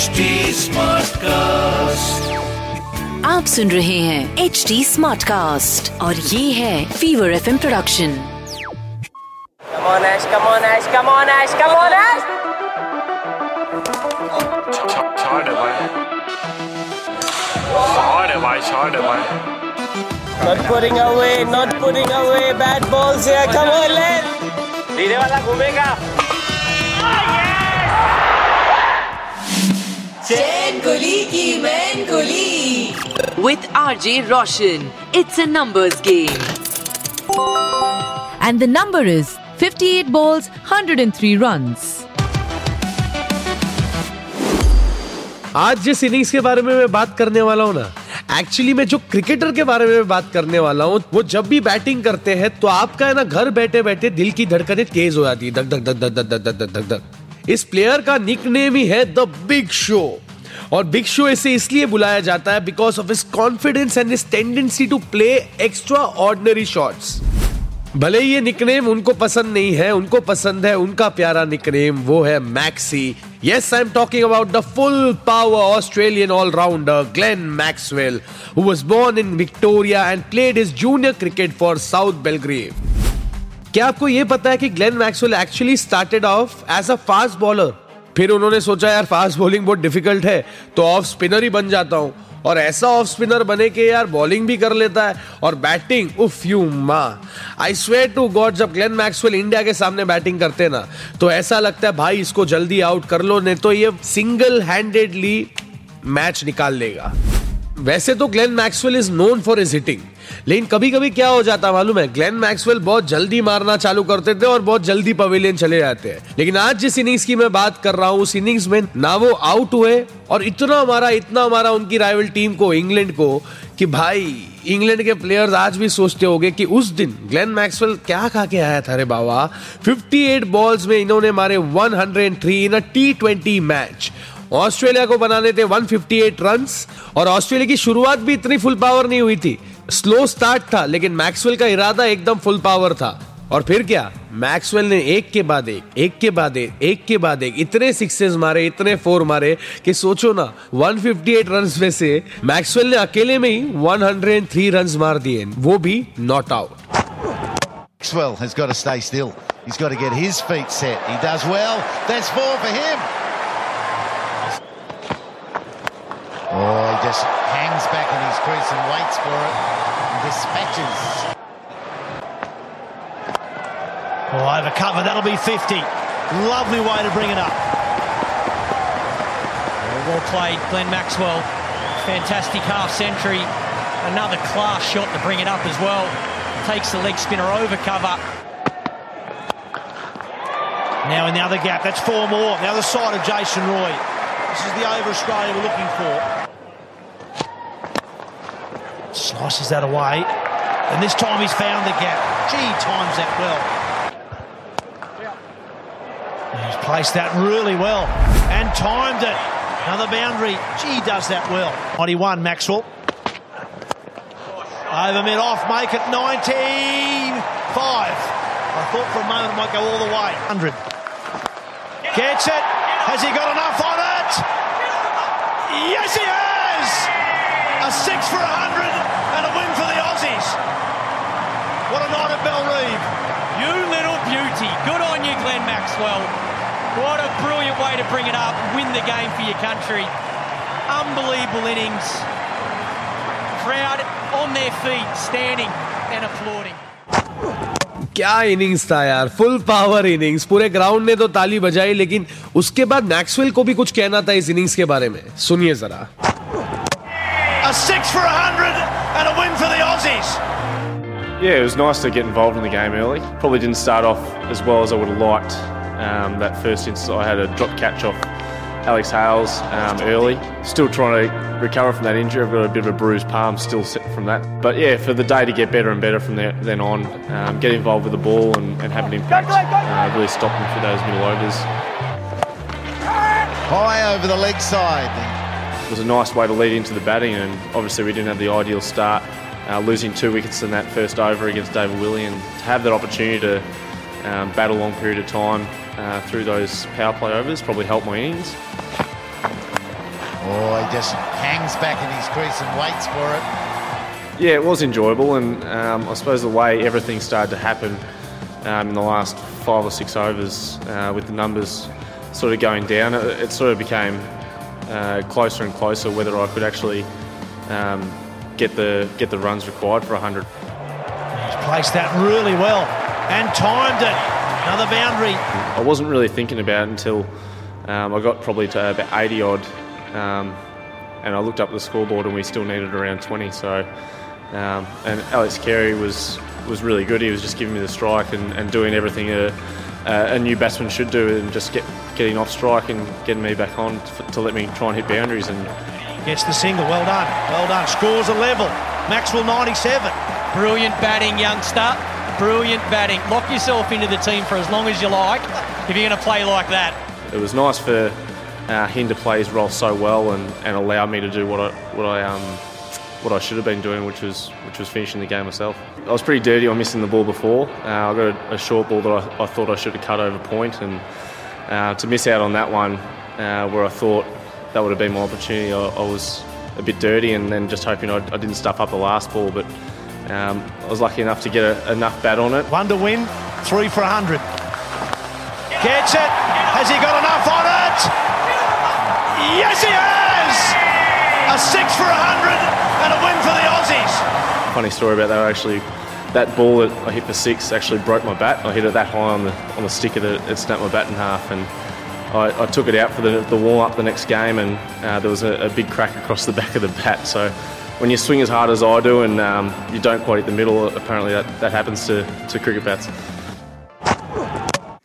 Smart cast आप सुन रहे हैं एच डी स्मार्ट कास्ट और ये है fever F production come on Ash come on Ash come on Ash come on Ash Not putting away, not putting away bad balls here. Come on, let. धीरे वाला घूमेगा with RJ Roshan it's a numbers game and the number is 58 balls, 103 runs. आज जिस innings के बारे में मैं बात करने वाला हूँ ना एक्चुअली मैं जो क्रिकेटर के बारे में बात करने वाला हूँ वो जब भी बैटिंग करते हैं तो आपका है ना घर बैठे बैठे दिल की धड़कनें तेज हो जाती है। धक धक धक धक धक धक धक धक धक। इस प्लेयर का निक नेम ही है द बिग शो और बिग शो इसे इसलिए बुलाया जाता है because of his confidence and his tendency to play extra ordinary shots भले ये निकनेम उनको पसंद नहीं है, उनको पसंद है उनका प्यारा निकनेम वो है Maxi yes I am talking about the full power Australian allrounder Glenn Maxwell who was born in Victoria and played his junior cricket for south Belgrave क्या आपको ये पता है कि Glenn Maxwell actually started off as a fast bowler फिर उन्होंने सोचा, यार फास्ट बॉलिंग बहुत डिफ़िकल्ट है तो ऑफ़ स्पिनर ही बन जाता हूँ। और ऐसा ऑफ़ स्पिनर बने के, यार बॉलिंग भी कर लेता है। और बैटिंग उफ, यू माँ। आई स्वेयर टू गॉड जब ग्लेन मैक्सवेल इंडिया के सामने बैटिंग करते ना तो ऐसा लगता है, भाई, इसको जल्दी आउट कर लो, नहीं तो ये सिंगल हैंडेडली मैच निकाल लेगा वैसे तो Glenn Maxwell is known for his hitting, लेकिन कभी कभी क्या हो जाता मालूम है? ग्लेन मैक्सवेल बहुत जल्दी मारना चालू करते थे और बहुत जल्दी पवेलियन चले जाते हैं। लेकिन आज जिस इनिंग्स की मैं बात कर रहा हूँ, उस इनिंग्स में ना वो आउट हुए और इतना मारा इतना मारा उनकी राइवल टीम को इंग्लैंड को, कि भाई इंग्लैंड के प्लेयर्स आज भी सोचते होंगे कि उस दिन ग्लेन मैक्सवेल क्या खा के आया था रे बाबा। 58 बॉल्स में इन्होंने मारे 103 in a T match Australia को बनाने थे 158 रन्स और ऑस्ट्रेलिया की शुरुआत भी इतनी फुल पावर नहीं हुई थी स्लो स्टार्ट था, लेकिन मैक्सवेल का इरादा एकदम फुल पावर था और फिर क्या मैक्सवेल ने एक के बाद एक एक के बाद एक एक के बाद एक, इतने सिक्सेस मारे, इतने फोर मारे कि सोचो ना 158 रन्स में से मैक्सवेल ने अकेले में ही 103 रन्स मार दिए वो भी not out Maxwell has got to stay still. He's got to get his feet set. He does well. That's four for him. Just hangs back in his crease and waits for it. And dispatches. Oh, over cover, that'll be 50. Lovely way to bring it up. Well, well played, Glenn Maxwell. Fantastic half century. Another class shot to bring it up as well. Takes the leg spinner over cover. Now in the other gap, that's four more. The other side of Jason Roy. This is the over Australia we're looking for. Passes that away. And this time he's found the gap. Gee, times that well. And he's placed that really well. And timed it. Another boundary. Gee, does that well. 91, Maxwell. Over mid off, make it 19. Five. I thought for a moment it might go all the way. 100. Gets it. Has he got enough on it? Yes, he has! A six for 100. finish. What a night at Bell Reeve. You little beauty. Good on you, Glenn Maxwell. What a brilliant way to bring it up, win the game for your country. Unbelievable innings. Crowd on their feet, standing and applauding. क्या innings था यार full power innings पूरे ground ने तो ताली बजाई लेकिन उसके बाद मैक्सवेल को भी कुछ कहना था इस इनिंग्स के बारे में सुनिए जरा A six for 100 Yeah, it was nice to get involved in the game early. Probably didn't start off as well as I would have liked. Um, that first instance, I had a drop catch off Alex Hales um, early. Still trying to recover from that injury. I've got a bit of a bruised palm still from that. But yeah, for the day to get better and better from there, then on, um, get involved with the ball and, and have an impact. Uh, really stop them for those middle overs. High over the leg side. It was a nice way to lead into the batting, and obviously we didn't have the ideal start. Uh, losing two wickets in that first over against David Willey, and to have that opportunity to um, bat a long period of time uh, through those power play overs probably helped my innings. Oh, he just hangs back in his crease and waits for it. Yeah, it was enjoyable, and um, I suppose the way everything started to happen um, in the last five or six overs, uh, with the numbers sort of going down, it, it sort of became uh, closer and closer whether I could actually um, get the get the runs required for 100. He's placed that really well and timed it. Another boundary. I wasn't really thinking about it until um, I got probably to about 80 odd, um, and I looked up the scoreboard and we still needed around 20. So, um, and Alex Carey was was really good. He was just giving me the strike and, and doing everything a, a new batsman should do, and just get getting off strike and getting me back on to, to let me try and hit boundaries. And Gets the single. Well done. Well done. Scores a level. Maxwell 97. Brilliant batting, youngster. Brilliant batting. Lock yourself into the team for as long as you like if you're going to play like that. it was nice for uh, him to play his role so well and, and allow me to do what I what I um, what I should have been doing, which was which was finishing the game myself. I was pretty dirty on missing the ball before. Uh, I got a, a short ball that I, I thought I should have cut over point, and uh, to miss out on that one, uh, where I thought that would have been my opportunity, I, I was a bit dirty, and then just hoping I, I didn't stuff up the last ball, but. Um, I was lucky enough to get a, enough bat on it. One to win. Three for 100. Gets it. Has he got enough on it? Yes, he has. A six for 100 and a win for the Aussies. Funny story about that. Actually, that ball that I hit for six actually broke my bat. I hit it that high on the on the sticker that it snapped my bat in half, and I, I took it out for the, the warm up the next game, and uh, there was a, a big crack across the back of the bat. So when you swing as hard as I do and um, you don't quite hit the middle, apparently that, that happens to, to cricket bats.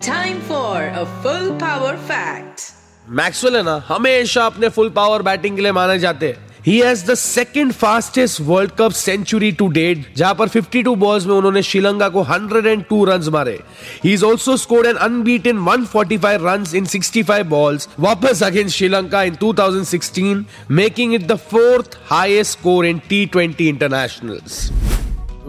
Time for a full power fact. Maxwell है ना हमेशा अपने full power batting के लिए माने जाते हैं he has the second fastest world cup century to date जहाँ पर 52 बॉल्स में उन्होंने श्रीलंका को 102 रन मारे। He is also scored an unbeaten in one forty five run in 65 balls वापस against Sri Lanka in 2016 making it the fourth highest score in T20 internationals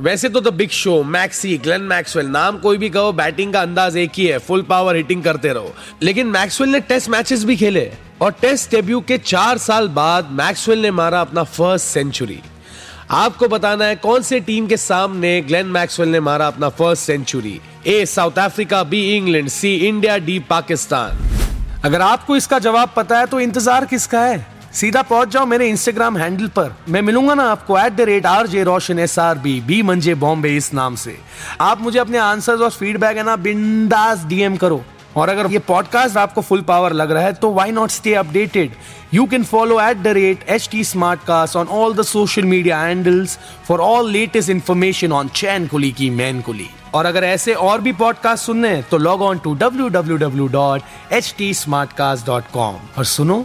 वैसे तो the big show, Maxi, Glenn Maxwell, नाम कोई भी कहो, batting का अंदाज एक ही है, फुल पावर हिटिंग करते रहो। लेकिन मैक्सवेल ने टेस्ट मैचेस भी खेले, और टेस्ट डेब्यू के चार साल बाद मैक्सवेल ने मारा अपना फ़र्स्ट सेंचुरी। आपको बताना है, कौन से टीम के सामने ग्लेन मैक्सवेल ने मारा अपना first century? A, south Africa, B, England, C, India, D, Pakistan. अगर आपको इसका जवाब पता है तो इंतज़ार किसका है? सीधा पहुँच जाओ मेरे इंस्टाग्राम हैंडल पर। मैं मिलूँगा ना आपको at the rate R J Roshan S R B B मंजे बॉम्बे इस नाम से। आप मुझे अपने आंसर्स और फीडबैक है ना बिंदास डीएम करो। और अगर ये पॉडकास्ट आपको फुल पावर लग रहा है तो why not stay updated you can follow at the rate H T smart cast on all the social media handles for all latest information on Chain Kuli ki Main Kuli और अगर ऐसे और भी podcast सुनने हैं तो log on to W W W dot H T smart cast dot com और सुनो